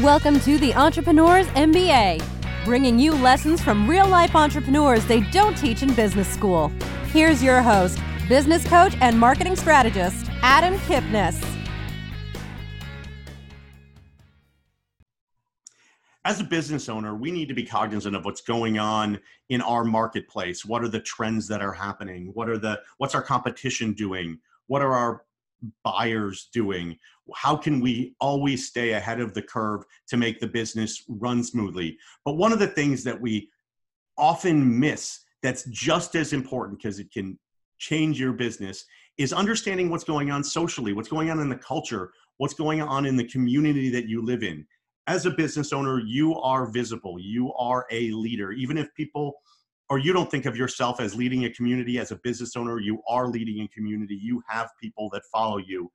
Welcome to the Entrepreneurs MBA, bringing you lessons from real life entrepreneurs they don't teach in business school. Here's your host, business coach and marketing strategist, Adam Kipnis. As a business owner, we need to be cognizant of what's going on in our marketplace. What are the trends that are happening? What are the what's our competition doing? What are our buyers doing? How can we always stay ahead of the curve to make the business run smoothly? But one of the things that we often miss that's just as important because it can change your business is understanding what's going on socially, what's going on in the culture, what's going on in the community that you live in. As a business owner, you are visible, you are a leader. Even if people or you don't think of yourself as leading a community as a business owner, you are leading a community. You have people that follow you.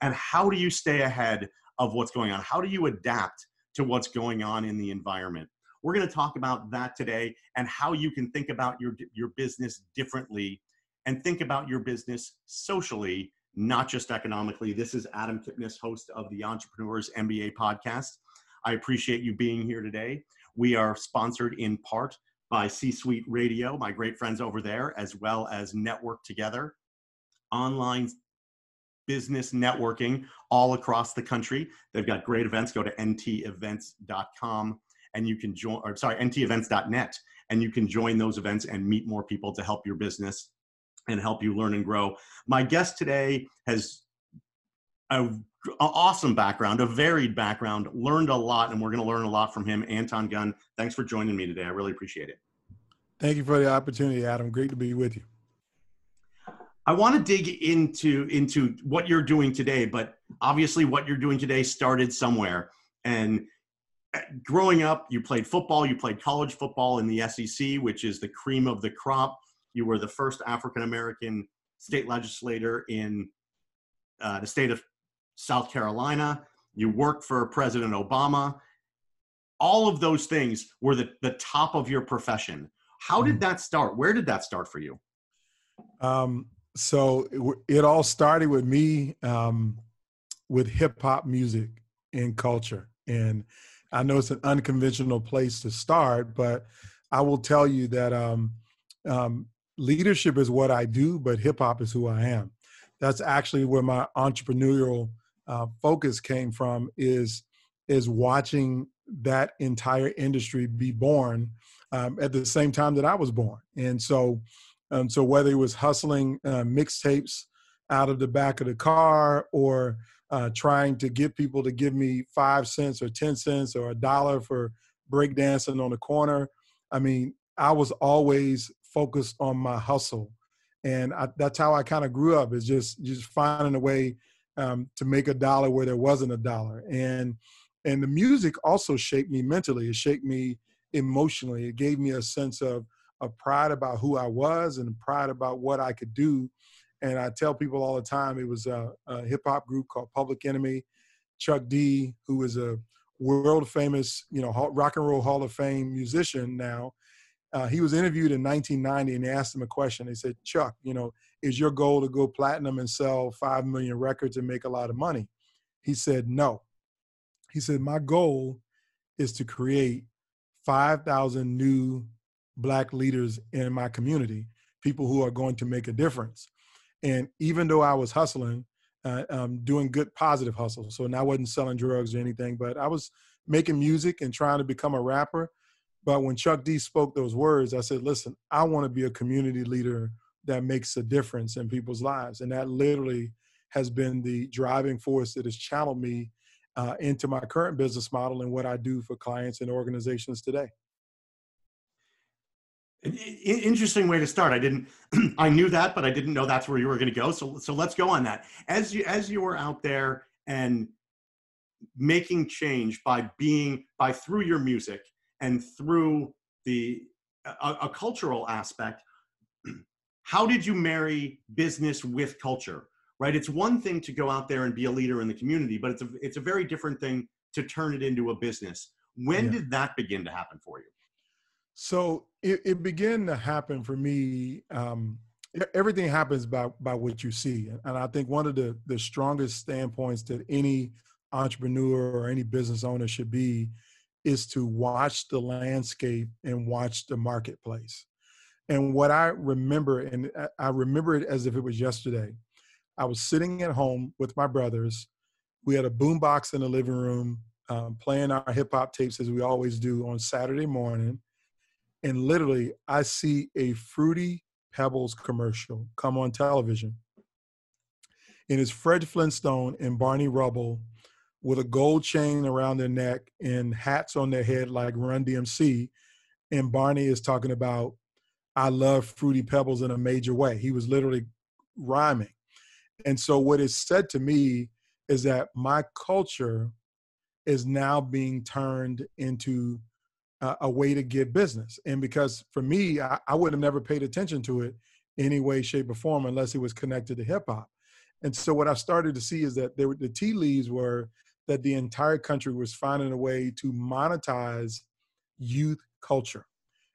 And how do you stay ahead of what's going on? How do you adapt to what's going on in the environment? We're going to talk about that today and how you can think about your, your business differently and think about your business socially, not just economically. This is Adam Kipnis, host of the Entrepreneurs MBA podcast. I appreciate you being here today. We are sponsored in part by C Suite Radio, my great friends over there, as well as Network Together, online business networking all across the country. They've got great events. Go to ntevents.com and you can join, or sorry, ntevents.net, and you can join those events and meet more people to help your business and help you learn and grow. My guest today has a awesome background, a varied background, learned a lot, and we're going to learn a lot from him. Anton Gunn, thanks for joining me today. I really appreciate it. Thank you for the opportunity, Adam. Great to be with you. I want to dig into into what you're doing today, but obviously what you're doing today started somewhere. And uh, growing up, you played football, you played college football in the SEC, which is the cream of the crop. You were the first African American state legislator in uh, the state of South Carolina. You worked for President Obama. All of those things were the, the top of your profession. How did mm. that start? Where did that start for you? Um, so it, all started with me um, with hip hop music and culture. And I know it's an unconventional place to start, but I will tell you that um, um leadership is what I do, but hip hop is who I am. That's actually where my entrepreneurial uh, focus came from is is watching that entire industry be born um, at the same time that I was born, and so um, so whether it was hustling uh, mixtapes out of the back of the car or uh, trying to get people to give me five cents or ten cents or a dollar for breakdancing on the corner, I mean, I was always focused on my hustle, and I, that's how I kind of grew up. Is just just finding a way um, to make a dollar where there wasn't a dollar. And and the music also shaped me mentally. It shaped me emotionally. It gave me a sense of of pride about who I was and pride about what I could do. And I tell people all the time, it was a, a hip hop group called Public Enemy. Chuck D, who is a world famous, you know, rock and roll Hall of Fame musician now, uh, he was interviewed in 1990 and they asked him a question. They said, Chuck, you know, is your goal to go platinum and sell 5 million records and make a lot of money? He said, no. He said, my goal is to create 5,000 new black leaders in my community, people who are going to make a difference. And even though I was hustling, uh, um, doing good positive hustle, so I wasn't selling drugs or anything, but I was making music and trying to become a rapper but when Chuck D spoke those words, I said, listen, I want to be a community leader that makes a difference in people's lives. And that literally has been the driving force that has channeled me uh, into my current business model and what I do for clients and organizations today. Interesting way to start. I didn't, I knew that, but I didn't know that's where you were going to go. So, so let's go on that. As you, as you were out there and making change by being, by through your music, and through the a, a cultural aspect how did you marry business with culture right it's one thing to go out there and be a leader in the community but it's a it's a very different thing to turn it into a business when yeah. did that begin to happen for you so it, it began to happen for me um, everything happens by by what you see and i think one of the the strongest standpoints that any entrepreneur or any business owner should be is to watch the landscape and watch the marketplace. And what I remember, and I remember it as if it was yesterday, I was sitting at home with my brothers. We had a boombox in the living room, um, playing our hip hop tapes as we always do on Saturday morning. And literally, I see a Fruity Pebbles commercial come on television. And it's Fred Flintstone and Barney Rubble with a gold chain around their neck and hats on their head like Run DMC. And Barney is talking about, I love Fruity Pebbles in a major way. He was literally rhyming. And so, what is said to me is that my culture is now being turned into a, a way to get business. And because for me, I, I would have never paid attention to it any way, shape, or form unless it was connected to hip hop. And so, what I started to see is that were, the tea leaves were that the entire country was finding a way to monetize youth culture.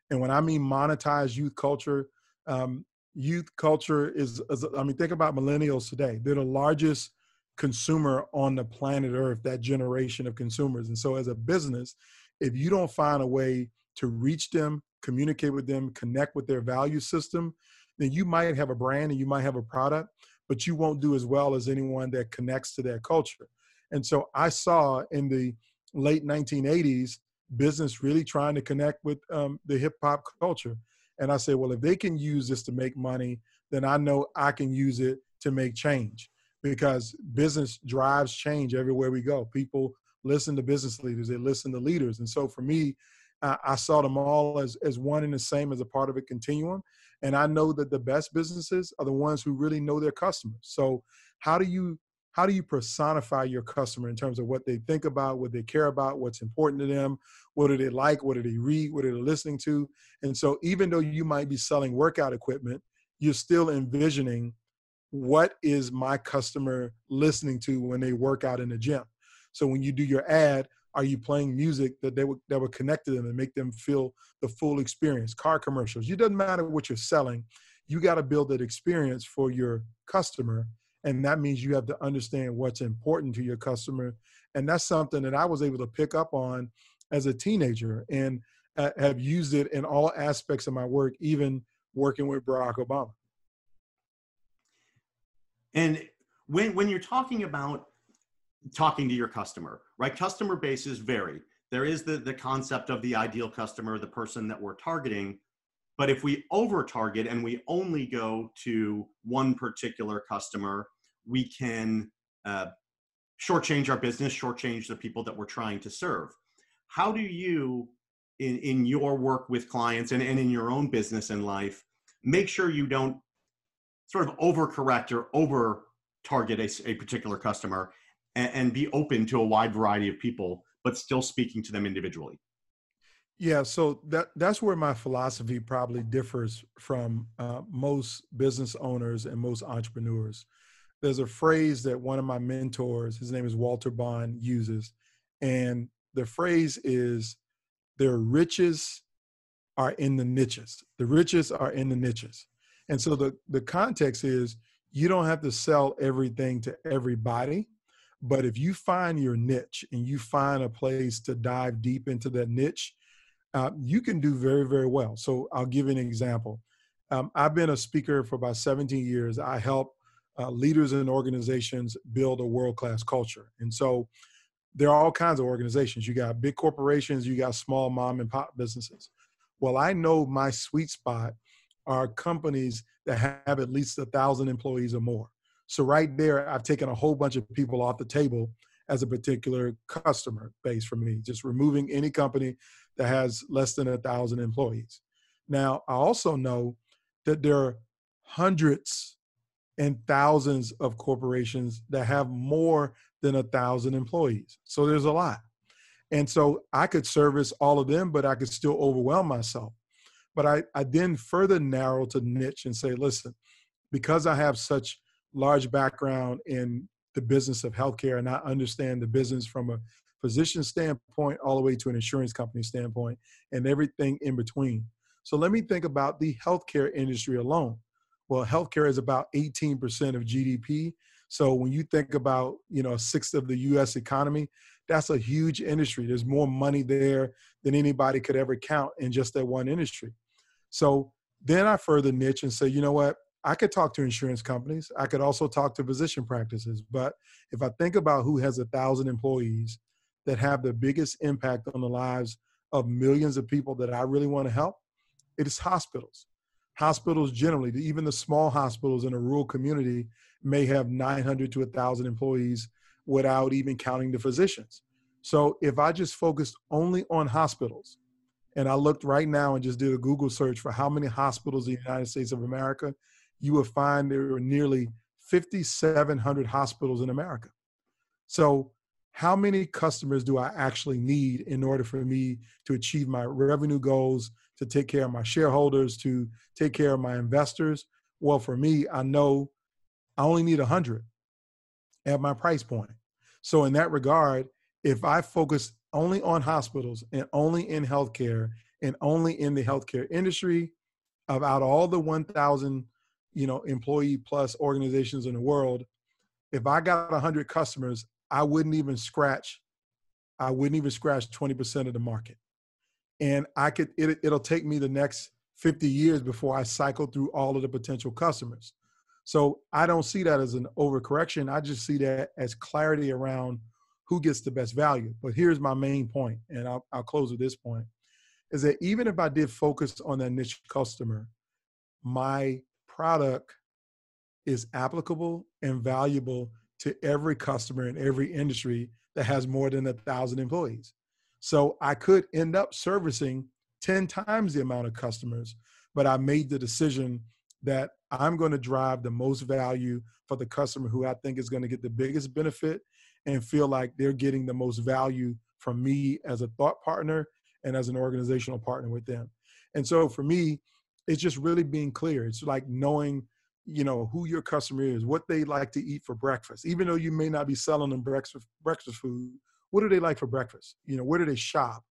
And when I mean monetize youth culture, um, youth culture is, is, I mean, think about millennials today. They're the largest consumer on the planet Earth, that generation of consumers. And so, as a business, if you don't find a way to reach them, communicate with them, connect with their value system, then you might have a brand and you might have a product, but you won't do as well as anyone that connects to their culture. And so I saw in the late 1980s business really trying to connect with um, the hip hop culture. And I said, well, if they can use this to make money, then I know I can use it to make change because business drives change everywhere we go. People listen to business leaders, they listen to leaders. And so for me, I, I saw them all as, as one and the same as a part of a continuum. And I know that the best businesses are the ones who really know their customers. So how do you how do you personify your customer in terms of what they think about, what they care about, what's important to them, what do they like, what do they read, what are they listening to? And so, even though you might be selling workout equipment, you're still envisioning what is my customer listening to when they work out in the gym. So, when you do your ad, are you playing music that they would that would connect to them and make them feel the full experience? Car commercials. It doesn't matter what you're selling. You got to build that experience for your customer and that means you have to understand what's important to your customer and that's something that i was able to pick up on as a teenager and uh, have used it in all aspects of my work even working with barack obama and when when you're talking about talking to your customer right? Customer bases vary. There is the the concept of the ideal customer the person that we're targeting. But if we over target and we only go to one particular customer we can uh, shortchange our business, shortchange the people that we're trying to serve. How do you, in, in your work with clients and, and in your own business and life, make sure you don't sort of overcorrect or over target a, a particular customer and, and be open to a wide variety of people, but still speaking to them individually? Yeah, so that that's where my philosophy probably differs from uh, most business owners and most entrepreneurs there's a phrase that one of my mentors, his name is Walter Bond, uses. And the phrase is their riches are in the niches. The riches are in the niches. And so the, the context is you don't have to sell everything to everybody. But if you find your niche and you find a place to dive deep into that niche, uh, you can do very, very well. So I'll give you an example. Um, I've been a speaker for about 17 years. I help uh, leaders and organizations build a world class culture. And so there are all kinds of organizations. You got big corporations, you got small mom and pop businesses. Well, I know my sweet spot are companies that have at least a thousand employees or more. So right there, I've taken a whole bunch of people off the table as a particular customer base for me, just removing any company that has less than a thousand employees. Now, I also know that there are hundreds and thousands of corporations that have more than a thousand employees. So there's a lot. And so I could service all of them, but I could still overwhelm myself. But I, I then further narrow to niche and say, listen, because I have such large background in the business of healthcare and I understand the business from a physician standpoint all the way to an insurance company standpoint and everything in between. So let me think about the healthcare industry alone. Well, healthcare is about 18% of GDP. So when you think about, you know, a sixth of the US economy, that's a huge industry. There's more money there than anybody could ever count in just that one industry. So then I further niche and say, you know what? I could talk to insurance companies. I could also talk to physician practices. But if I think about who has a thousand employees that have the biggest impact on the lives of millions of people that I really want to help, it is hospitals. Hospitals generally, even the small hospitals in a rural community, may have 900 to 1,000 employees without even counting the physicians. So if I just focused only on hospitals, and I looked right now and just did a Google search for how many hospitals in the United States of America, you will find there are nearly 5,700 hospitals in America. So, how many customers do I actually need in order for me to achieve my revenue goals, to take care of my shareholders, to take care of my investors? Well, for me, I know I only need 100 at my price point. So, in that regard, if I focus only on hospitals and only in healthcare and only in the healthcare industry, about all the 1,000 you know employee plus organizations in the world, if I got 100 customers, I wouldn't even scratch. I wouldn't even scratch 20% of the market, and I could. It, it'll take me the next 50 years before I cycle through all of the potential customers. So I don't see that as an overcorrection. I just see that as clarity around who gets the best value. But here's my main point, and I'll, I'll close with this point, is that even if I did focus on that niche customer, my product is applicable and valuable to every customer in every industry that has more than a thousand employees. So I could end up servicing 10 times the amount of customers, but I made the decision that I'm going to drive the most value for the customer who I think is going to get the biggest benefit and feel like they're getting the most value from me as a thought partner and as an organizational partner with them. And so for me, it's just really being clear. It's like knowing, you know, who your customer is, what they like to eat for breakfast. Even though you may not be selling them breakfast breakfast food, what do they like for breakfast? You know, where do they shop?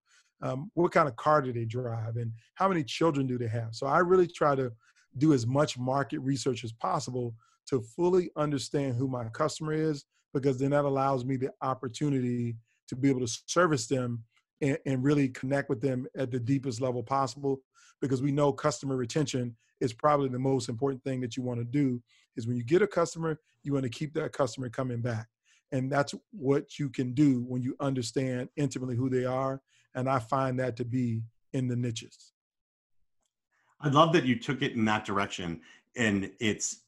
Um, what kind of car do they drive? And how many children do they have? So I really try to do as much market research as possible to fully understand who my customer is, because then that allows me the opportunity to be able to service them and, and really connect with them at the deepest level possible. Because we know customer retention is probably the most important thing that you want to do is when you get a customer, you want to keep that customer coming back. And that's what you can do when you understand intimately who they are. And I find that to be in the niches. I love that you took it in that direction, and it's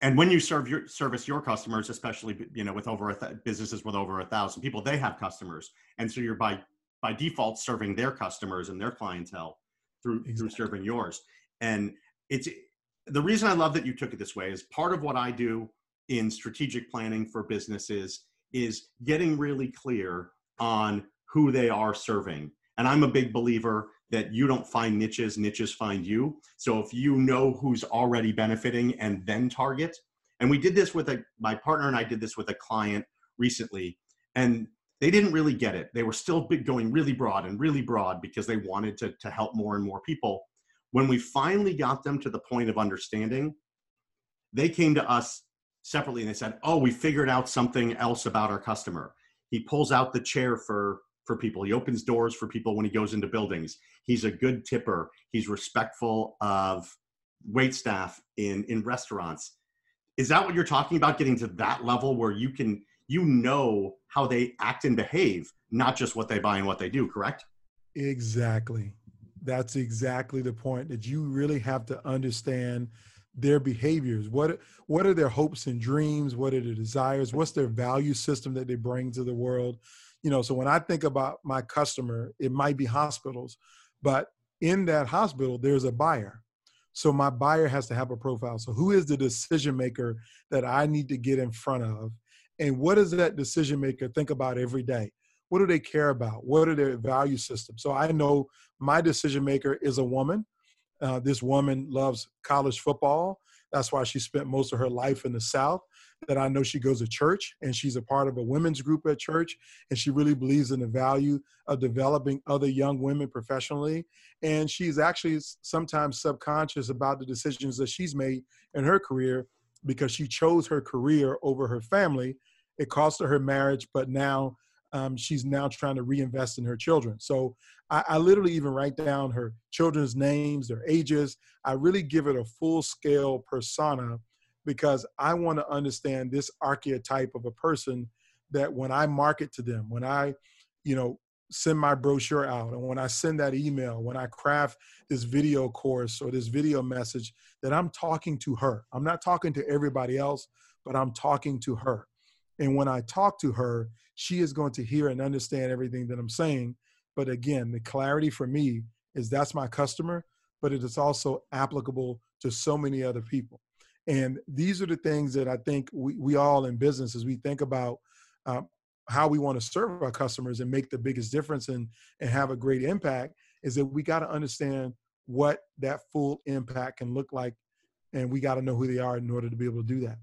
and when you serve your service your customers, especially you know with over a th- businesses with over a thousand people, they have customers, and so you're by by default serving their customers and their clientele through exactly. through serving yours. And it's the reason I love that you took it this way is part of what I do in strategic planning for businesses is getting really clear on who they are serving. And I'm a big believer that you don't find niches, niches find you. So if you know who's already benefiting and then target, and we did this with a, my partner and I did this with a client recently, and they didn't really get it. They were still going really broad and really broad because they wanted to, to help more and more people. When we finally got them to the point of understanding, they came to us separately and they said, Oh, we figured out something else about our customer. He pulls out the chair for for people. He opens doors for people when he goes into buildings. He's a good tipper. He's respectful of wait staff in in restaurants. Is that what you're talking about? Getting to that level where you can you know how they act and behave, not just what they buy and what they do. Correct? Exactly. That's exactly the point that you really have to understand their behaviors what what are their hopes and dreams what are their desires what's their value system that they bring to the world you know so when i think about my customer it might be hospitals but in that hospital there's a buyer so my buyer has to have a profile so who is the decision maker that i need to get in front of and what does that decision maker think about every day what do they care about what are their value systems so i know my decision maker is a woman uh, this woman loves college football that's why she spent most of her life in the South. That I know she goes to church and she's a part of a women's group at church. And she really believes in the value of developing other young women professionally. And she's actually sometimes subconscious about the decisions that she's made in her career because she chose her career over her family. It cost her her marriage, but now um, she's now trying to reinvest in her children. So I, I, literally even write down her children's names, their ages. I really give it a full scale persona because I want to understand this archetype of a person that when I market to them, when I, you know, send my brochure out and when I send that email, when I craft this video course or this video message, that I'm talking to her. I'm not talking to everybody else, but I'm talking to her. And when I talk to her, she is going to hear and understand everything that I'm saying. But again, the clarity for me is that's my customer, but it is also applicable to so many other people. And these are the things that I think we, we all in business, as we think about um, how we want to serve our customers and make the biggest difference and and have a great impact is that we got to understand what that full impact can look like and we got to know who they are in order to be able to do that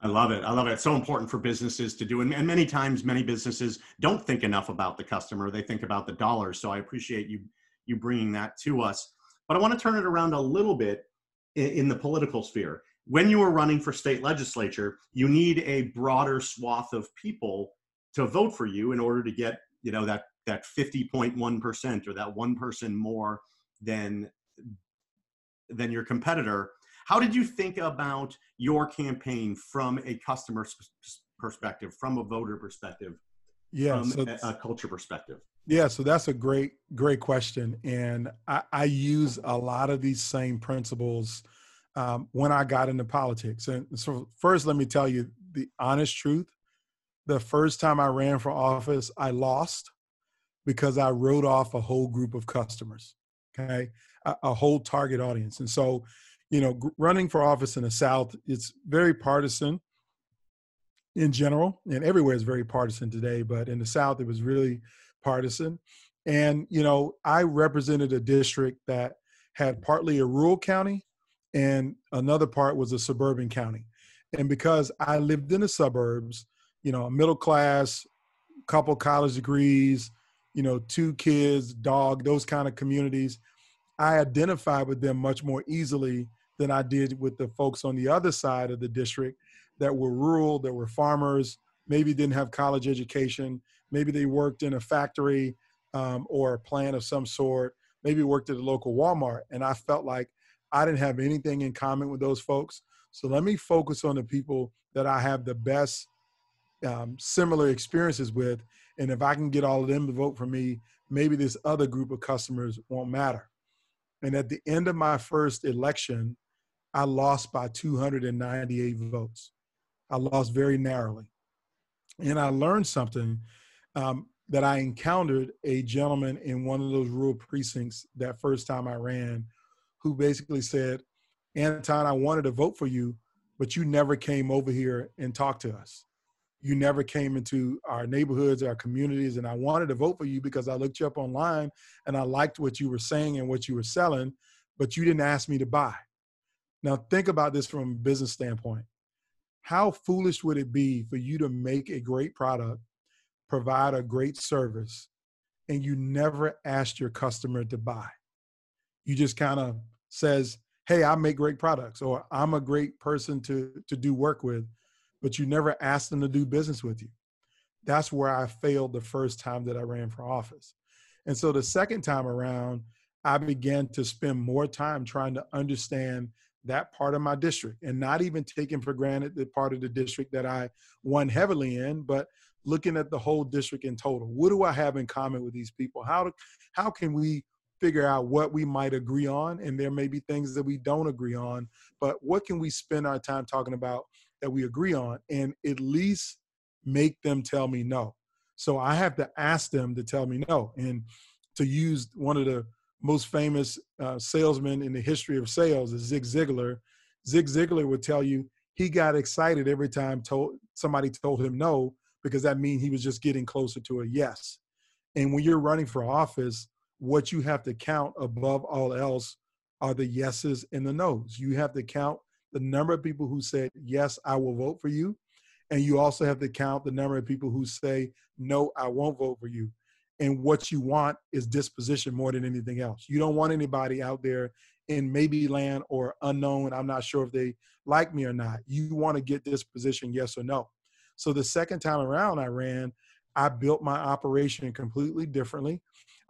I love it. I love it. It's so important for businesses to do. And, many times, many businesses don't think enough about the customer. They think about the dollars. So I appreciate you you bringing that to us. But I want to turn it around a little bit in, in the political sphere when you are running for state legislature, you need a broader swath of people to vote for you in order to get, you know, that that 50.1% or that one person more than than your competitor. How did you think about your campaign from a customer perspective, from a voter perspective, yeah, from so a, a, culture perspective? Yeah, so that's a great, great question. And I, I use a lot of these same principles um, when I got into politics. And so, first, let me tell you the honest truth. The first time I ran for office, I lost because I wrote off a whole group of customers, okay, a, a whole target audience. And so, you know, running for office in the South, it's very partisan in general, and everywhere is very partisan today, but in the South, it was really partisan. And, you know, I represented a district that had partly a rural county and another part was a suburban county. And because I lived in the suburbs, you know, middle class, couple college degrees, you know, two kids, dog, those kind of communities, I identified with them much more easily than I did with the folks on the other side of the district that were rural, that were farmers, maybe didn't have college education, maybe they worked in a factory um, or a plant of some sort, maybe worked at a local Walmart. And I felt like I didn't have anything in common with those folks. So let me focus on the people that I have the best um, similar experiences with. And if I can get all of them to vote for me, maybe this other group of customers won't matter. And at the end of my first election, I lost by 298 votes. I lost very narrowly. And I learned something um, that I encountered a gentleman in one of those rural precincts that first time I ran who basically said, Anton, I wanted to vote for you, but you never came over here and talked to us. You never came into our neighborhoods, our communities, and I wanted to vote for you because I looked you up online and I liked what you were saying and what you were selling, but you didn't ask me to buy. Now, think about this from a business standpoint. How foolish would it be for you to make a great product, provide a great service, and you never asked your customer to buy? you just kind of says, "Hey, I make great products," or "I'm a great person to to do work with," but you never ask them to do business with you. That's where I failed the first time that I ran for office. And so the second time around, I began to spend more time trying to understand that part of my district and not even taking for granted the part of the district that I won heavily in, but looking at the whole district in total. What do I have in common with these people? How do, how can we figure out what we might agree on and there may be things that we don't agree on but what can we spend our time talking about that we agree on and at least make them tell me no so i have to ask them to tell me no and to use one of the most famous uh, salesmen in the history of sales is zig ziglar zig ziglar would tell you he got excited every time told somebody told him no because that means he was just getting closer to a yes and when you're running for office what you have to count above all else are the yeses and the nos. You have to count the number of people who said, Yes, I will vote for you. And you also have to count the number of people who say, No, I won't vote for you. And what you want is disposition more than anything else. You don't want anybody out there in maybe land or unknown. I'm not sure if they like me or not. You want to get disposition, yes or no. So the second time around I ran, I built my operation completely differently.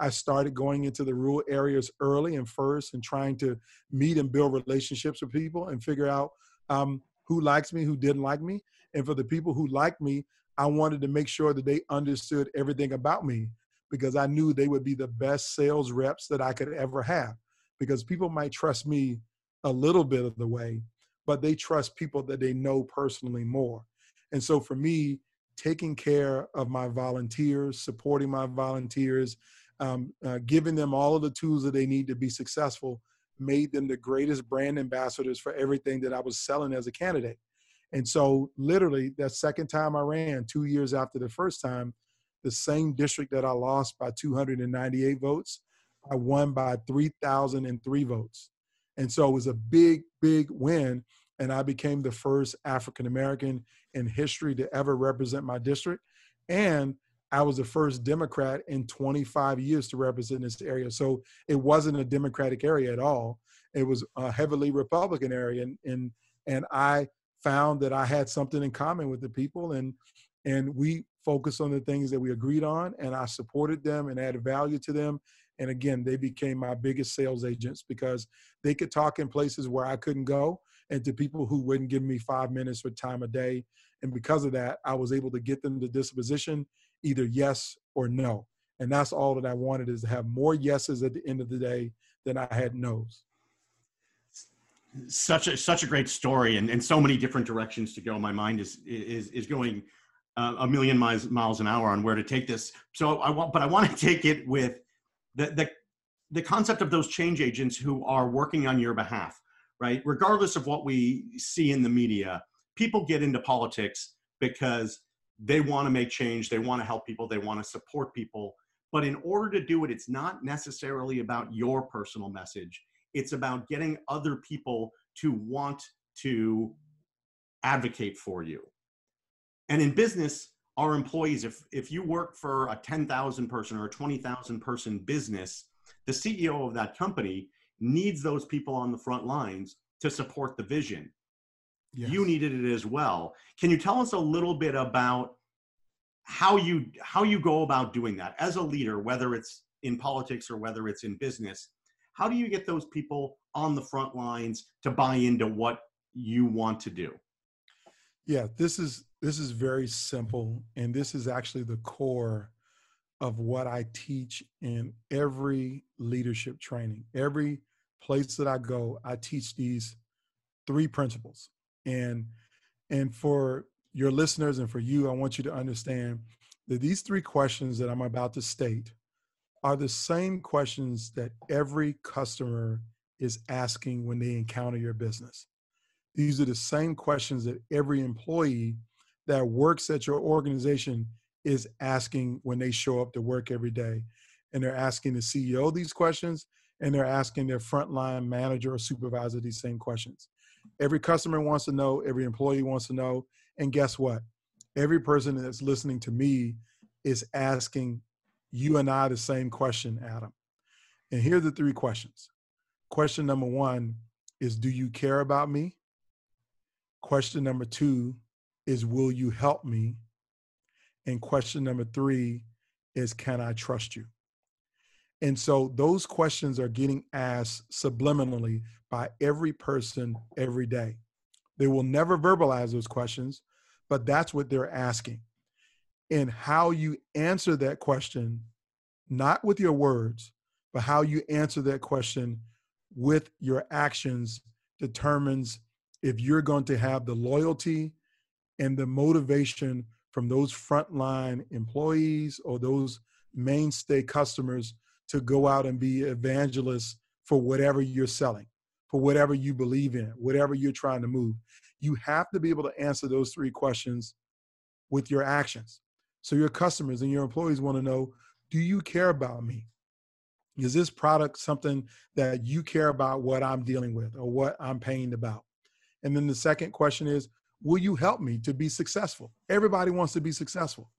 I started going into the rural areas early and first and trying to meet and build relationships with people and figure out um, who likes me, who didn't like me. And for the people who liked me, I wanted to make sure that they understood everything about me because I knew they would be the best sales reps that I could ever have. Because people might trust me a little bit of the way, but they trust people that they know personally more. And so for me, taking care of my volunteers, supporting my volunteers, um, uh, giving them all of the tools that they need to be successful made them the greatest brand ambassadors for everything that I was selling as a candidate. And so, literally, that second time I ran, two years after the first time, the same district that I lost by 298 votes, I won by 3,003 votes. And so it was a big, big win. And I became the first African American in history to ever represent my district. And I was the first Democrat in 25 years to represent this area. So it wasn't a Democratic area at all. It was a heavily Republican area. And, and, and I found that I had something in common with the people and, and we focused on the things that we agreed on and I supported them and added value to them. And again, they became my biggest sales agents because they could talk in places where I couldn't go and to people who wouldn't give me five minutes or time a day. And because of that, I was able to get them to disposition either yes or no. And that's all that I wanted is to have more yeses at the end of the day than I had nos. Such a such a great story, and, and so many different directions to go. My mind is is is going uh, a million miles miles an hour on where to take this. So I want, but I want to take it with the the the concept of those change agents who are working on your behalf, right? Regardless of what we see in the media, people get into politics because they want to make change, they want to help people, they want to support people. But in order to do it, it's not necessarily about your personal message. It's about getting other people to want to advocate for you. And in business, our employees, if, if you work for a 10,000 person or a 20,000 person business, the CEO of that company needs those people on the front lines to support the vision. Yes. You needed it as well. Can you tell us a little bit about how you how you go about doing that as a leader, whether it's in politics or whether it's in business? How do you get those people on the front lines to buy into what you want to do? Yeah, this is this is very simple, and this is actually the core of what I teach in every leadership training. Every place that I go, I teach these three principles and and for your listeners and for you i want you to understand that these three questions that i'm about to state are the same questions that every customer is asking when they encounter your business these are the same questions that every employee that works at your organization is asking when they show up to work every day and they're asking the ceo these questions and they're asking their frontline manager or supervisor these same questions Every customer wants to know, every employee wants to know. And guess what? Every person that's listening to me is asking you and I the same question, Adam. And here are the three questions. Question number one is Do you care about me? Question number two is Will you help me? And question number three is Can I trust you? And so those questions are getting asked subliminally by every person every day. They will never verbalize those questions, but that's what they're asking. And how you answer that question, not with your words, but how you answer that question with your actions determines if you're going to have the loyalty and the motivation from those frontline employees or those mainstay customers to go out and be evangelists for whatever you're selling for whatever you believe in, whatever you're trying to move. You have to be able to answer those three questions with your actions. So your customers and your employees want to know do you care about me? Is this product something that you care about what I'm dealing with or what I'm paying about? And then the second question is will you help me to be successful? Everybody wants to be successful.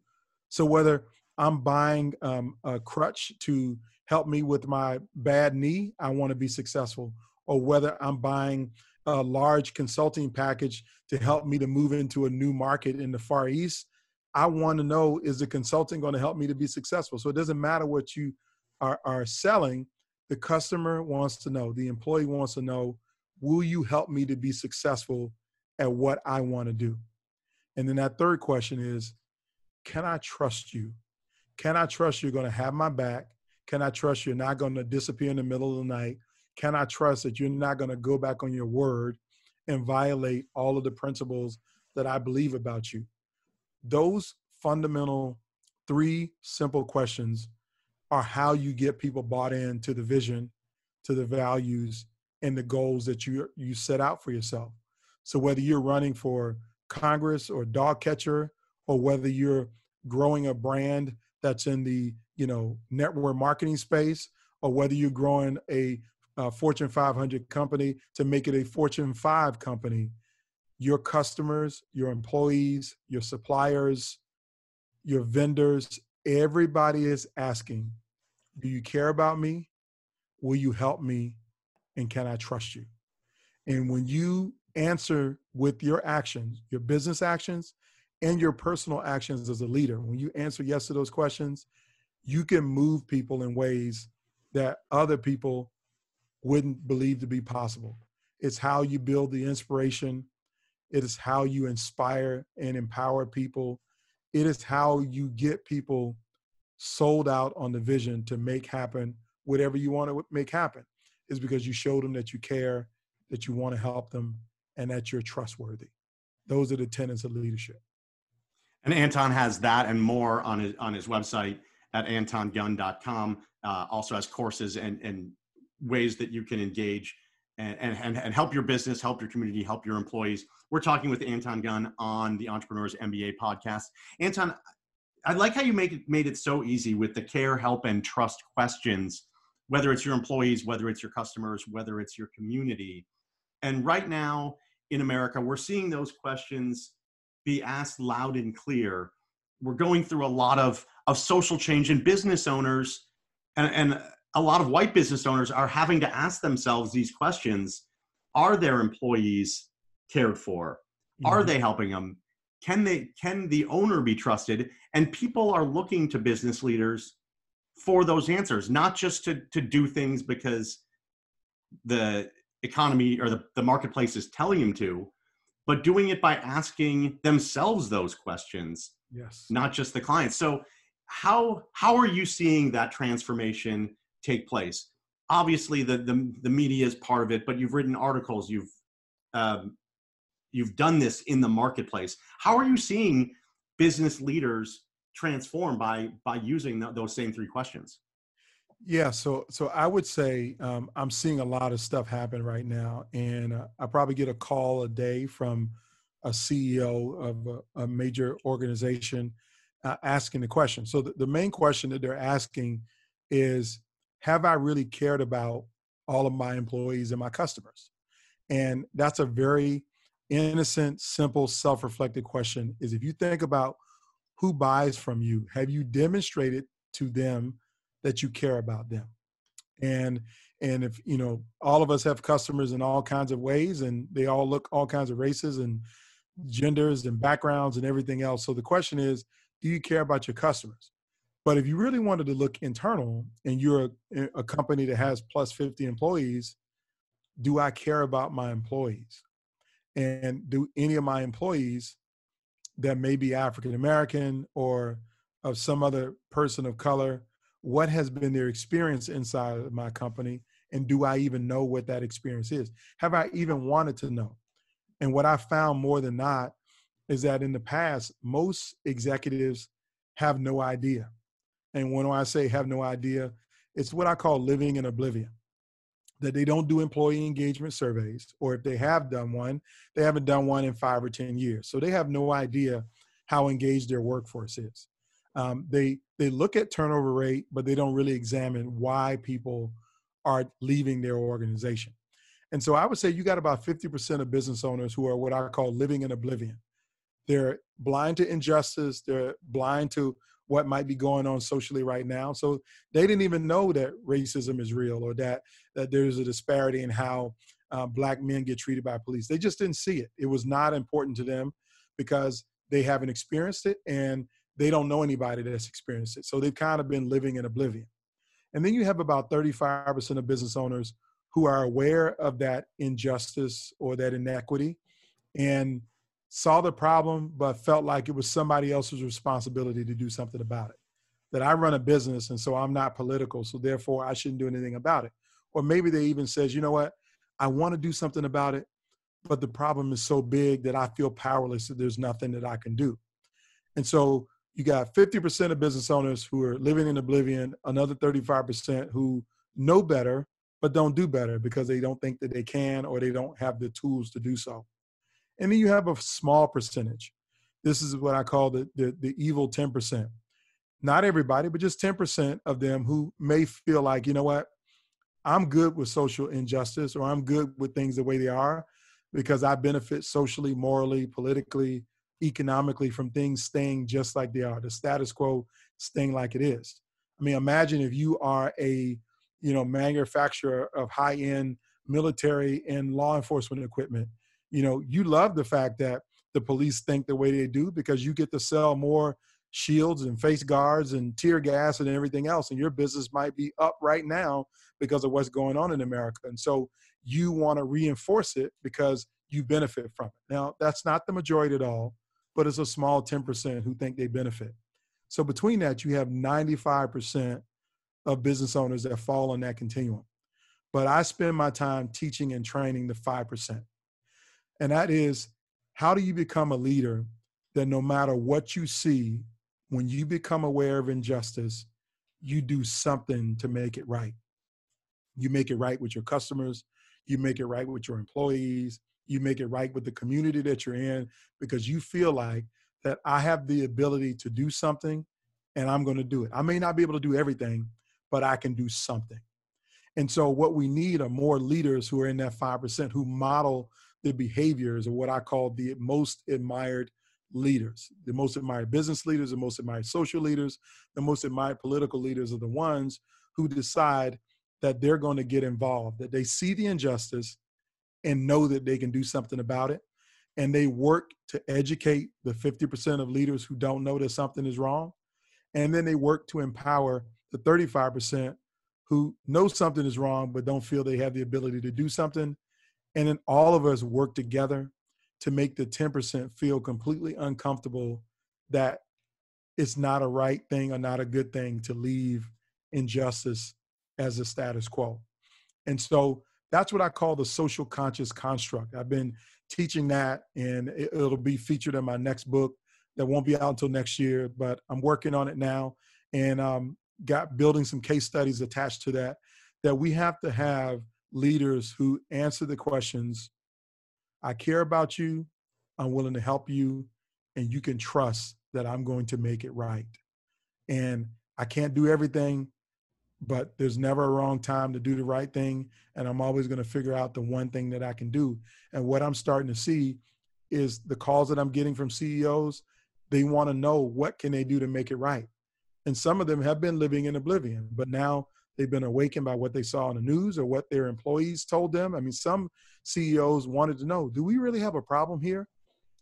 So whether I'm buying um, a crutch to help me with my bad knee, I want to be successful or whether I'm buying a large consulting package to help me to move into a new market in the Far East, I want to know is the consulting going to help me to be successful? So it doesn't matter what you are, are selling, the customer wants to know, the employee wants to know, will you help me to be successful at what I want to do? And then that third question is, can I trust you? Can I trust you're going to have my back? Can I trust you're not going to disappear in the middle of the night? Can I trust that you're not going to go back on your word and violate all of the principles that I believe about you? Those fundamental three simple questions are how you get people bought in to the vision, to the values, and the goals that you you set out for yourself. So whether you're running for Congress or dog catcher, or whether you're growing a brand that's in the you know network marketing space, or whether you're growing a, a Fortune 500 company to make it a Fortune 5 company, your customers, your employees, your suppliers, your vendors, everybody is asking, do you care about me? Will you help me? And can I trust you? And when you answer with your actions, your business actions, and your personal actions as a leader, when you answer yes to those questions, you can move people in ways that other people wouldn't believe to be possible. It's how you build the inspiration. It is how you inspire and empower people. It is how you get people sold out on the vision to make happen whatever you want to make happen is because you showed them that you care, that you want to help them, and that you're trustworthy. Those are the tenets of leadership. And Anton has that and more on his on his website at antongunn.com. Uh, also has courses and and ways that you can engage and, and, and help your business, help your community, help your employees. We're talking with Anton Gunn on the Entrepreneurs MBA podcast. Anton, I like how you make it made it so easy with the care, help, and trust questions, whether it's your employees, whether it's your customers, whether it's your community. And right now in America, we're seeing those questions be asked loud and clear. We're going through a lot of, of social change, and business owners and, and a lot of white business owners are having to ask themselves these questions Are their employees cared for? Are mm-hmm. they helping them? can they can the owner be trusted and people are looking to business leaders for those answers not just to to do things because the economy or the, the marketplace is telling them to but doing it by asking themselves those questions yes not just the clients so how how are you seeing that transformation take place obviously the the, the media is part of it but you've written articles you've um, you've done this in the marketplace. How are you seeing business leaders transform by by using th- those same three questions? Yeah, so so I would say um, I'm seeing a lot of stuff happen right now, and uh, I probably get a call a day from a CEO of a, a major organization uh, asking the question. So the, the main question that they're asking is, have I really cared about all of my employees and my customers? And that's a very innocent, simple, self reflective question is if you think about who buys from you, have you demonstrated to them that you care about them? And and if you know all of us have customers in all kinds of ways and they all look all kinds of races and genders and backgrounds and everything else. So the question is do you care about your customers? But if you really wanted to look internal and you're a, a company that has plus 50 employees do i care about my employees? And do any of my employees that may be African American or of some other person of color, what has been their experience inside of my company? And do I even know what that experience is? Have I even wanted to know? And what I found more than not is that in the past, most executives have no idea. And when I say have no idea, it's what I call living in oblivion that they don't do employee engagement surveys, or if they have done one, they haven't done one in five or 10 years. So they have no idea how engaged their workforce is. Um, they, they look at turnover rate, but they don't really examine why people are leaving their organization. And so I would say you got about 50% of business owners who are what I call living in oblivion. They're blind to injustice, they're blind to what might be going on socially right now. So they didn't even know that racism is real or that that there's a disparity in how uh, black men get treated by police. They just didn't see it. It was not important to them because they haven't experienced it and they don't know anybody that's experienced it. So they've kind of been living in oblivion. And then you have about 35% of business owners who are aware of that injustice or that inequity and saw the problem, but felt like it was somebody else's responsibility to do something about it. That I run a business and so I'm not political, so therefore I shouldn't do anything about it. Or maybe they even says, you know what, I want to do something about it, but the problem is so big that I feel powerless that there's nothing that I can do. And so you got 50% of business owners who are living in oblivion, another 35% who know better but don't do better because they don't think that they can or they don't have the tools to do so. And then you have a small percentage. This is what I call the, the, the evil 10%. Not everybody, but just 10% of them who may feel like, you know what, I'm good with social injustice or I'm good with things the way they are because I benefit socially, morally, politically, economically from things staying just like they are, the status quo staying like it is. I mean, imagine if you are a, you know, manufacturer of high-end military and law enforcement equipment. You know, you love the fact that the police think the way they do because you get to sell more shields and face guards and tear gas and everything else and your business might be up right now because of what's going on in america and so you want to reinforce it because you benefit from it now that's not the majority at all but it's a small 10% who think they benefit. So between that, you have 95% of business owners that fall on that continuum. But I spend my time teaching and training the 5%. And that is how do you become a leader that no matter what you see, when you become aware of injustice, you do something to make it right. You make it right with your customers, you make it right with your employees, you make it right with the community that you're in because you feel like that I have the ability to do something and I'm going to do it. I may not be able to do everything, but I can do something. And so, what we need are more leaders who are in that 5% who model the behaviors of what I call the most admired leaders. The most admired business leaders, the most admired social leaders, the most admired political leaders are the ones who decide that they're going to get involved, that they see the injustice and know that they can do something about it. And they work to educate the 50% of leaders who don't know that something is wrong. And then they work to empower the 35% who know something is wrong but don't feel they have the ability to do something. And then all of us work together to make the 10% feel completely uncomfortable that it's not a right thing or not a good thing to leave injustice as a status quo. And so that's what I call the social conscious construct. I've been teaching that, and it'll be featured in my next book that won't be out until next year, but I'm working on it now and um, got building some case studies attached to that. That we have to have leaders who answer the questions I care about you, I'm willing to help you, and you can trust that I'm going to make it right. And I can't do everything, but there's never a wrong time to do the right thing and i'm always going to figure out the one thing that i can do. And what i'm starting to see is the calls that i'm getting from ceos they want to know what can they do to make it right. And some of them have been living in oblivion but now they've been awakened by what they saw on the news or what their employees told them. I mean some ceos wanted to know do we really have a problem here?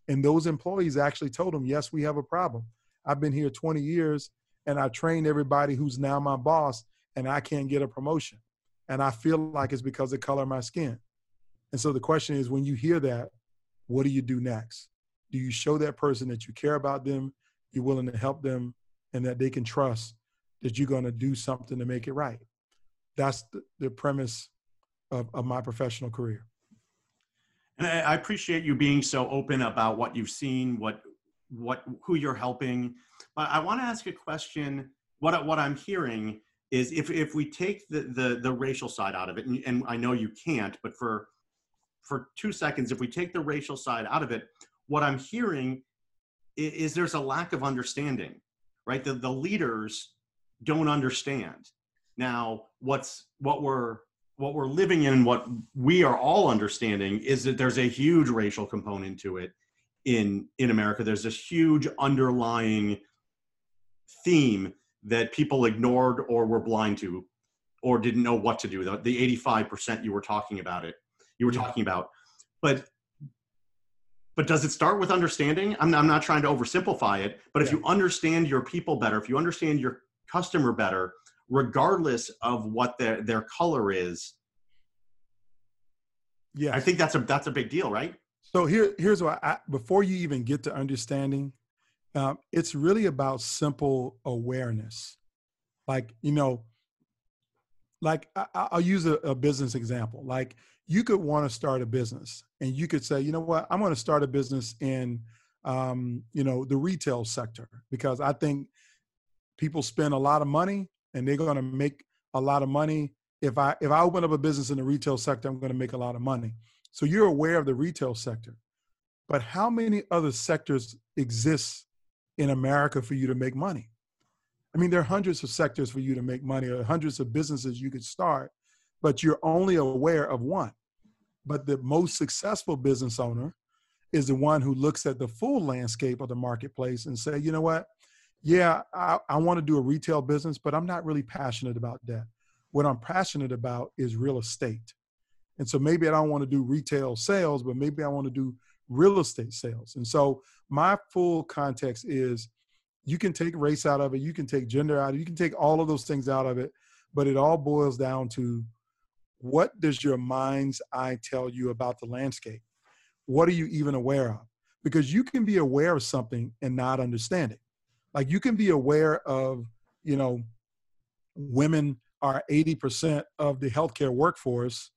And those employees actually told them yes we have a problem. I've been here 20 years and i trained everybody who's now my boss and I can't get a promotion. And I feel like it's because of the color of my skin. And so the question is when you hear that, what do you do next? Do you show that person that you care about them, you're willing to help them, and that they can trust that you're going to do something to make it right? That's the, the premise of, of my professional career. And I appreciate you being so open about what you've seen, what what who you're helping. But I want to ask a question. What what I'm hearing is if if we take the the, the racial side out of it, and, and I know you can't, but for for two seconds, if we take the racial side out of it, what I'm hearing is, is there's a lack of understanding, right? The the leaders don't understand. Now, what's what we're what we're living in, what we are all understanding, is that there's a huge racial component to it in in America. There's this huge underlying theme that people ignored or were blind to or didn't know what to do. The, the 85% you were talking about it you were talking about. But but does it start with understanding? I'm not, I'm not trying to oversimplify it but if yeah. you understand your people better if you understand your customer better regardless of what their their color is yeah i think that's a that's a big deal right? So here here's what I, before you even get to understanding um, it's really about simple awareness. Like you know like I, will use a, a business example. Like you could want to start a business and you could say you know what? I'm going to start a business in um, you know the retail sector because i think people spend a lot of money and they're going to make a lot of money. If i if i open up a business in the retail sector i'm going to make a lot of money. So you're aware of the retail sector. But how many other sectors exist in america for you to make money i mean there are hundreds of sectors for you to make money or hundreds of businesses you could start but you're only aware of one but the most successful business owner is the one who looks at the full landscape of the marketplace and say you know what yeah, I, I want to do a retail business, but I'm not really passionate about that. What I'm passionate about is real estate. And so maybe I don't want to do retail sales, but maybe I want to do real estate sales. And so my full context is you can take race out of it, you can take gender out of it, you can take all of those things out of it, but it all boils down to what does your mind's eye tell you about the landscape? What are you even aware of? Because you can be aware of something and not understand it like you can be aware of you know women are 80% of the healthcare workforce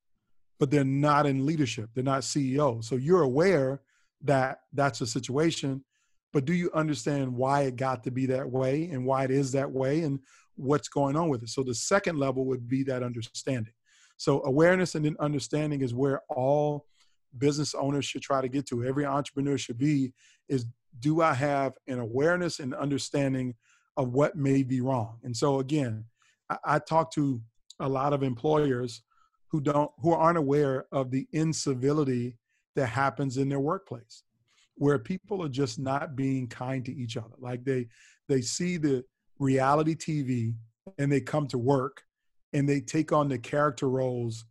but they're not in leadership they're not CEO. so you're aware that that's a situation but do you understand why it got to be that way and why it is that way and what's going on with it so the second level would be that understanding so awareness and then understanding is where all business owners should try to get to every entrepreneur should be is do I have an awareness and understanding of what may be wrong? And so again, I, I talk to a lot of employers who don't who aren't aware of the incivility that happens in their workplace where people are just not being kind to each other. Like they they see the reality tv and they come to work and they take on the character roles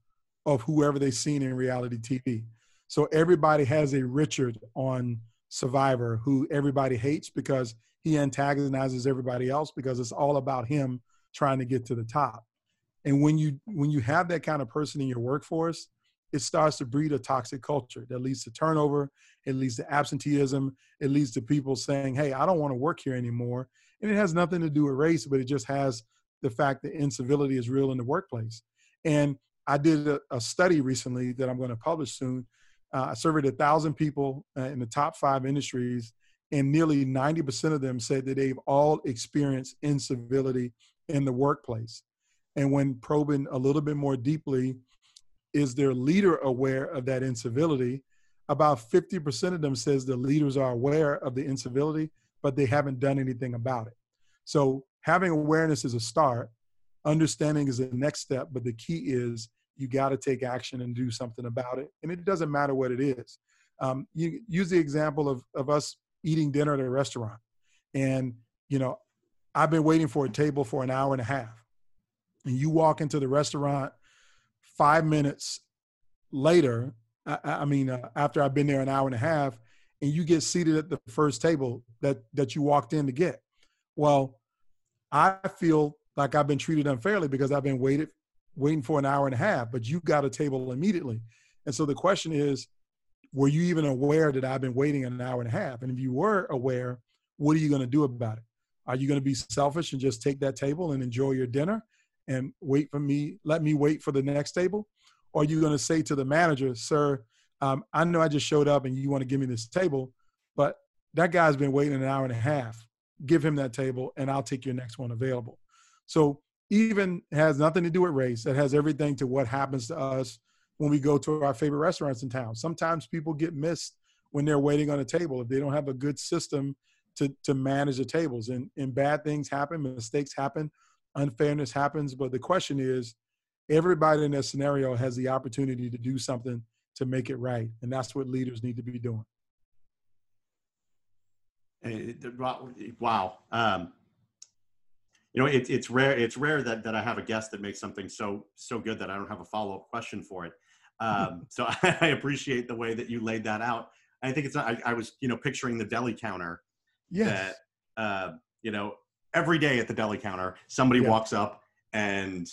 of whoever they've seen in reality tv so everybody has a richard on survivor who everybody hates because he antagonizes everybody else because it's all about him trying to get to the top and when you when you have that kind of person in your workforce it starts to breed a toxic culture that leads to turnover it leads to absenteeism it leads to people saying hey i don't want to work here anymore. And it has nothing to do with race but it just has the fact that incivility is real in the workplace. And i did a, a study recently that i'm going to publish soon. Uh, I surveyed a thousand people uh, in the top five industries, and nearly 90% of them said that they've all experienced incivility in the workplace. And when probing a little bit more deeply, is their leader aware of that incivility? About 50% of them says the leaders are aware of the incivility, but they haven't done anything about it. So having awareness is a start. Understanding is the next step, but the key is you got to take action and do something about it. And it doesn't matter what it is. Um, you use the example of, of us eating dinner at a restaurant. And, you know, I've been waiting for a table for an hour and a half. And you walk into the restaurant five minutes later, I, I mean, uh, after I've been there an hour and a half, and you get seated at the first table that, that you walked in to get. Well, I feel like I've been treated unfairly because I've been waited waiting for an hour and a half, but you got a table immediately. And so the question is, were you even aware that I've been waiting an hour and a half? And if you were aware, what are you going to do about it? Are you going to be selfish and just take that table and enjoy your dinner and wait for me, let me wait for the next table? Or are you going to say to the manager, sir, um, I know I just showed up and you want to give me this table, but that guy's been waiting an hour and a half. Give him that table and I'll take your next one available. So even has nothing to do with race. It has everything to what happens to us when we go to our favorite restaurants in town. Sometimes people get missed when they're waiting on a table if they don't have a good system to to manage the tables. And and bad things happen, mistakes happen, unfairness happens. But the question is, everybody in that scenario has the opportunity to do something to make it right, and that's what leaders need to be doing. Wow. Um, you know, it, it's rare. It's rare that that I have a guest that makes something so so good that I don't have a follow up question for it. Um, so I appreciate the way that you laid that out. I think it's. I, I was you know picturing the deli counter. Yes. That, uh, you know, every day at the deli counter, somebody yeah. walks up and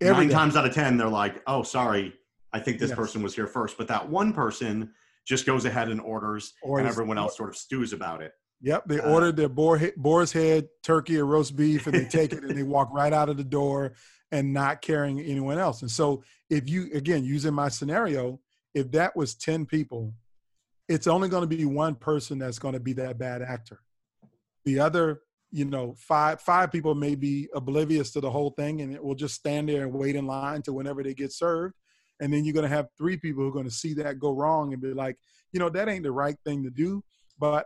every nine day. times out of ten, they're like, "Oh, sorry, I think this yes. person was here first. But that one person just goes ahead and orders, or and everyone else sort of stews about it. Yep, they uh, ordered their boar, boar's head turkey or roast beef, and they take it and they walk right out of the door and not carrying anyone else. And so, if you again using my scenario, if that was ten people, it's only going to be one person that's going to be that bad actor. The other, you know, five five people may be oblivious to the whole thing, and it will just stand there and wait in line to whenever they get served. And then you're going to have three people who are going to see that go wrong and be like, you know, that ain't the right thing to do. But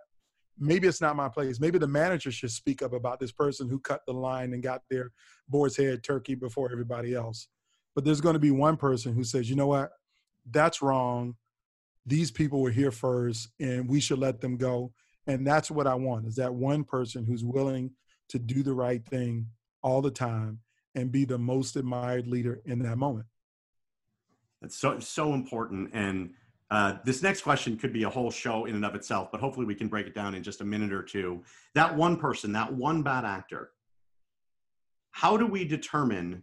maybe it's not my place. Maybe the manager should speak up about this person who cut the line and got their boar's head turkey before everybody else. But there's going to be one person who says, you know what, that's wrong. These people were here first, and we should let them go. And that's what I want is that one person who's willing to do the right thing all the time and be the most admired leader in that moment. That's so so important. And uh, this next question could be a whole show in and of itself, but hopefully we can break it down in just a minute or two. That one person, that one bad actor, how do we determine,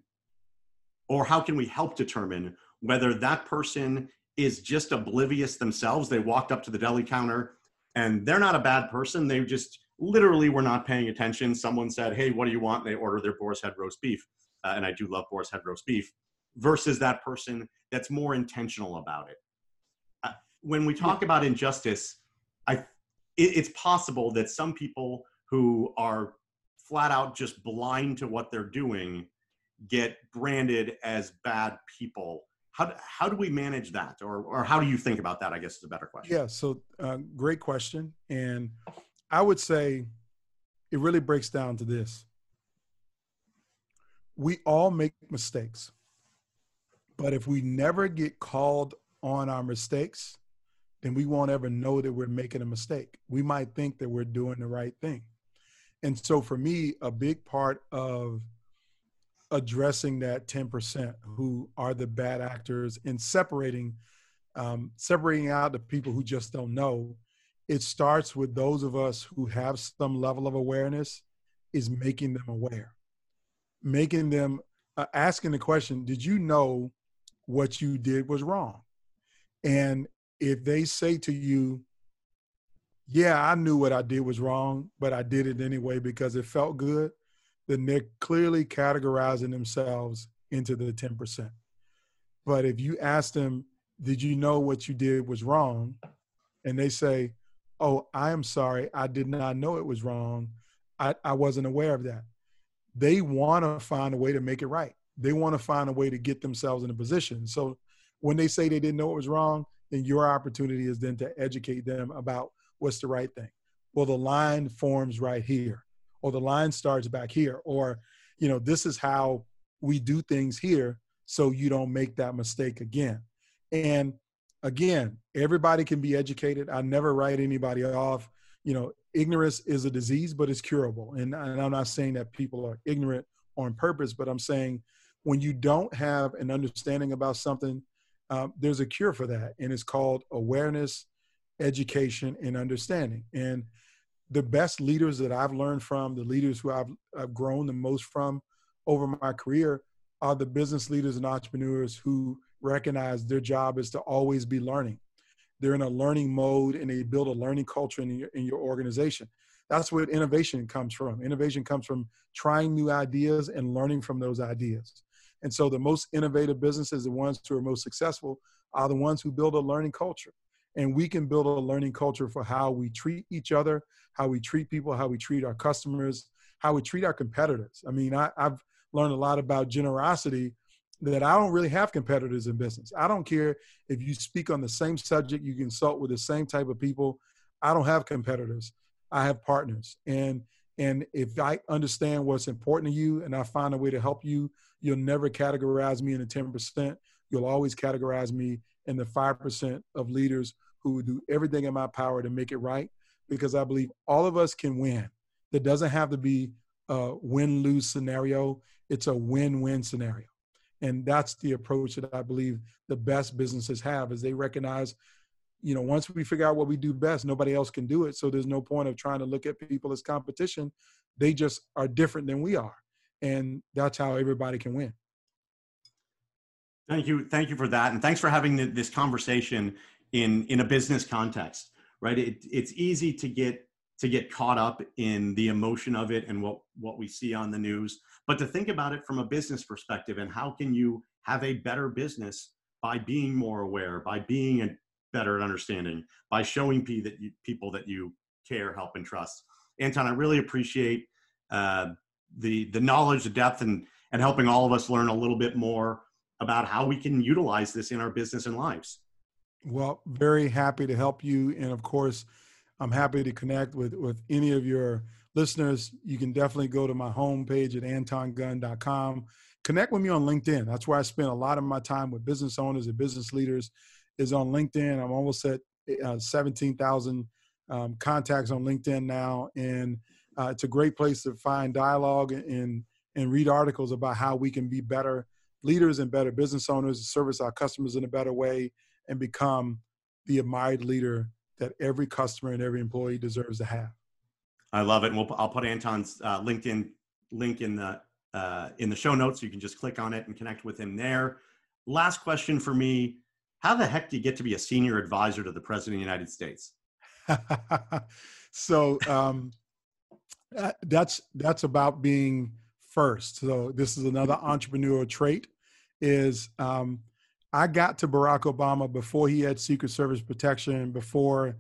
or how can we help determine whether that person is just oblivious themselves? They walked up to the deli counter and they're not a bad person. They just literally were not paying attention. Someone said, Hey, what do you want? And they order their boar's head roast beef. Uh, and I do love boar's head roast beef versus that person that's more intentional about it. Uh, when we talk about injustice, I, it, it's possible that some people who are flat out just blind to what they're doing get branded as bad people. How, how do we manage that? Or, or how do you think about that? I guess is a better question. Yeah, so uh, great question. And I would say it really breaks down to this we all make mistakes. But if we never get called on our mistakes, then we won't ever know that we're making a mistake. We might think that we're doing the right thing. And so for me, a big part of addressing that 10% who are the bad actors and separating um, separating out the people who just don't know it starts with those of us who have some level of awareness is making them aware making them uh, asking the question did you know what you did was wrong. And if they say to you, yeah, I knew what I did was wrong, but I did it anyway because it felt good, then they're clearly categorizing themselves into the 10%. But if you ask them, did you know what you did was wrong? And they say, oh, I am sorry, I did not know it was wrong. I, I wasn't aware of that. They want to find a way to make it right they want to find a way to get themselves in a position. So when they say they didn't know it was wrong, then your opportunity is then to educate them about what's the right thing. Well, the line forms right here, or the line starts back here, or you know, this is how we do things here, so you don't make that mistake again. And again, everybody can be educated. I never write anybody off. You know, ignorance is a disease, but it's curable. And, and I'm not saying that people are ignorant on purpose, but I'm saying when you don't have an understanding about something, um, there's a cure for that, and it's called awareness, education, and understanding. And the best leaders that I've learned from, the leaders who I've, I've grown the most from over my career, are the business leaders and entrepreneurs who recognize their job is to always be learning. They're in a learning mode and they build a learning culture in your, in your organization. That's where innovation comes from. Innovation comes from trying new ideas and learning from those ideas. And so the most innovative businesses, the ones who are most successful, are the ones who build a learning culture. And we can build a learning culture for how we treat each other, how we treat people, how we treat our customers, how we treat our competitors. I mean, I, have learned a lot about generosity that I don't really have competitors in business. I don't care if you speak on the same subject, you consult with the same type of people. I don't have competitors. I have partners. And and if I understand what's important to you and I find a way to help you, you'll never categorize me in the 10%. You'll always categorize me in the 5% of leaders who do everything in my power to make it right because I believe all of us can win that doesn't have to be a win lose scenario, it's a win win scenario. And that's the approach that I believe the best businesses have is they recognize, you know, once we figure out what we do best, nobody else can do it. So there's no point of trying to look at people as competition. They just are different than we are. And that's how everybody can win. Thank you. Thank you for that. And thanks for having this conversation in, in a business context, right? It, it's easy to get to get caught up in the emotion of it and what, what we see on the news, but to think about it from a business perspective and how can you have a better business by being more aware, by being a better at understanding, by showing p that you, people that you care, help, and trust. Anton, I really appreciate uh, the the knowledge, the depth, and and helping all of us learn a little bit more about how we can utilize this in our business and lives. Well, very happy to help you, and of course, I'm happy to connect with with any of your listeners. You can definitely go to my homepage at antongunn.com. Connect with me on LinkedIn. That's where I spend a lot of my time with business owners and business leaders. Is on LinkedIn. I'm almost at uh, 17,000 um, contacts on LinkedIn now, and uh, it's a great place to find dialogue and and read articles about how we can be better leaders and better business owners, service our customers in a better way, and become the admired leader that every customer and every employee deserves to have. I love it. And we'll, I'll put Anton's uh, LinkedIn link in the uh, in the show notes. You can just click on it and connect with him there. Last question for me: How the heck do you get to be a senior advisor to the President of the United States? so um, that's that's about being first. So this is another entrepreneurial trait. Is um, I got to Barack Obama before he had Secret Service protection, before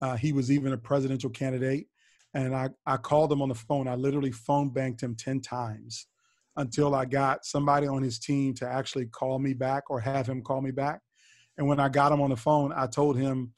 uh, he was even a presidential candidate. And I, I called him on the phone. I literally phone banked him 10 times until I got somebody on his team to actually call me back or have him call me back. And when I got him on the phone, I told him,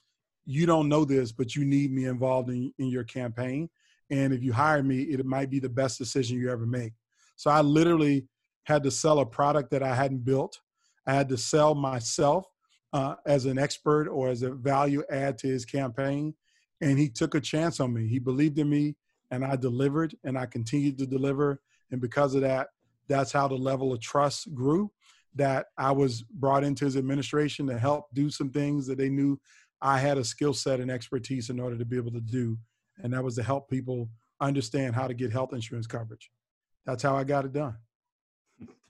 You don't know this, but you need me involved in, in your campaign. And if you hire me, it might be the best decision you ever make. So I literally had to sell a product that I hadn't built I had to sell myself uh, as an expert or as a value add to his campaign. And he took a chance on me. He believed in me, and I delivered, and I continued to deliver. And because of that, that's how the level of trust grew. That I was brought into his administration to help do some things that they knew I had a skill set and expertise in order to be able to do. And that was to help people understand how to get health insurance coverage. That's how I got it done.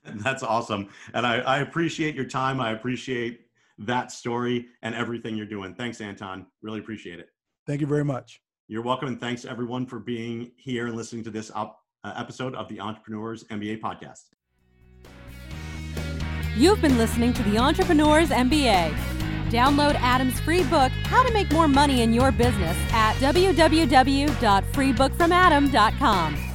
That's awesome. And I, I appreciate your time. I appreciate that story and everything you're doing. Thanks, Anton. Really appreciate it. Thank you very much. You're welcome. And thanks everyone for being here and listening to this op- uh, episode of the Entrepreneurs MBA podcast. You've been listening to the Entrepreneurs MBA. Download Adam's free book, How to Make More Money in Your Business, at www.freebookfromadam.com.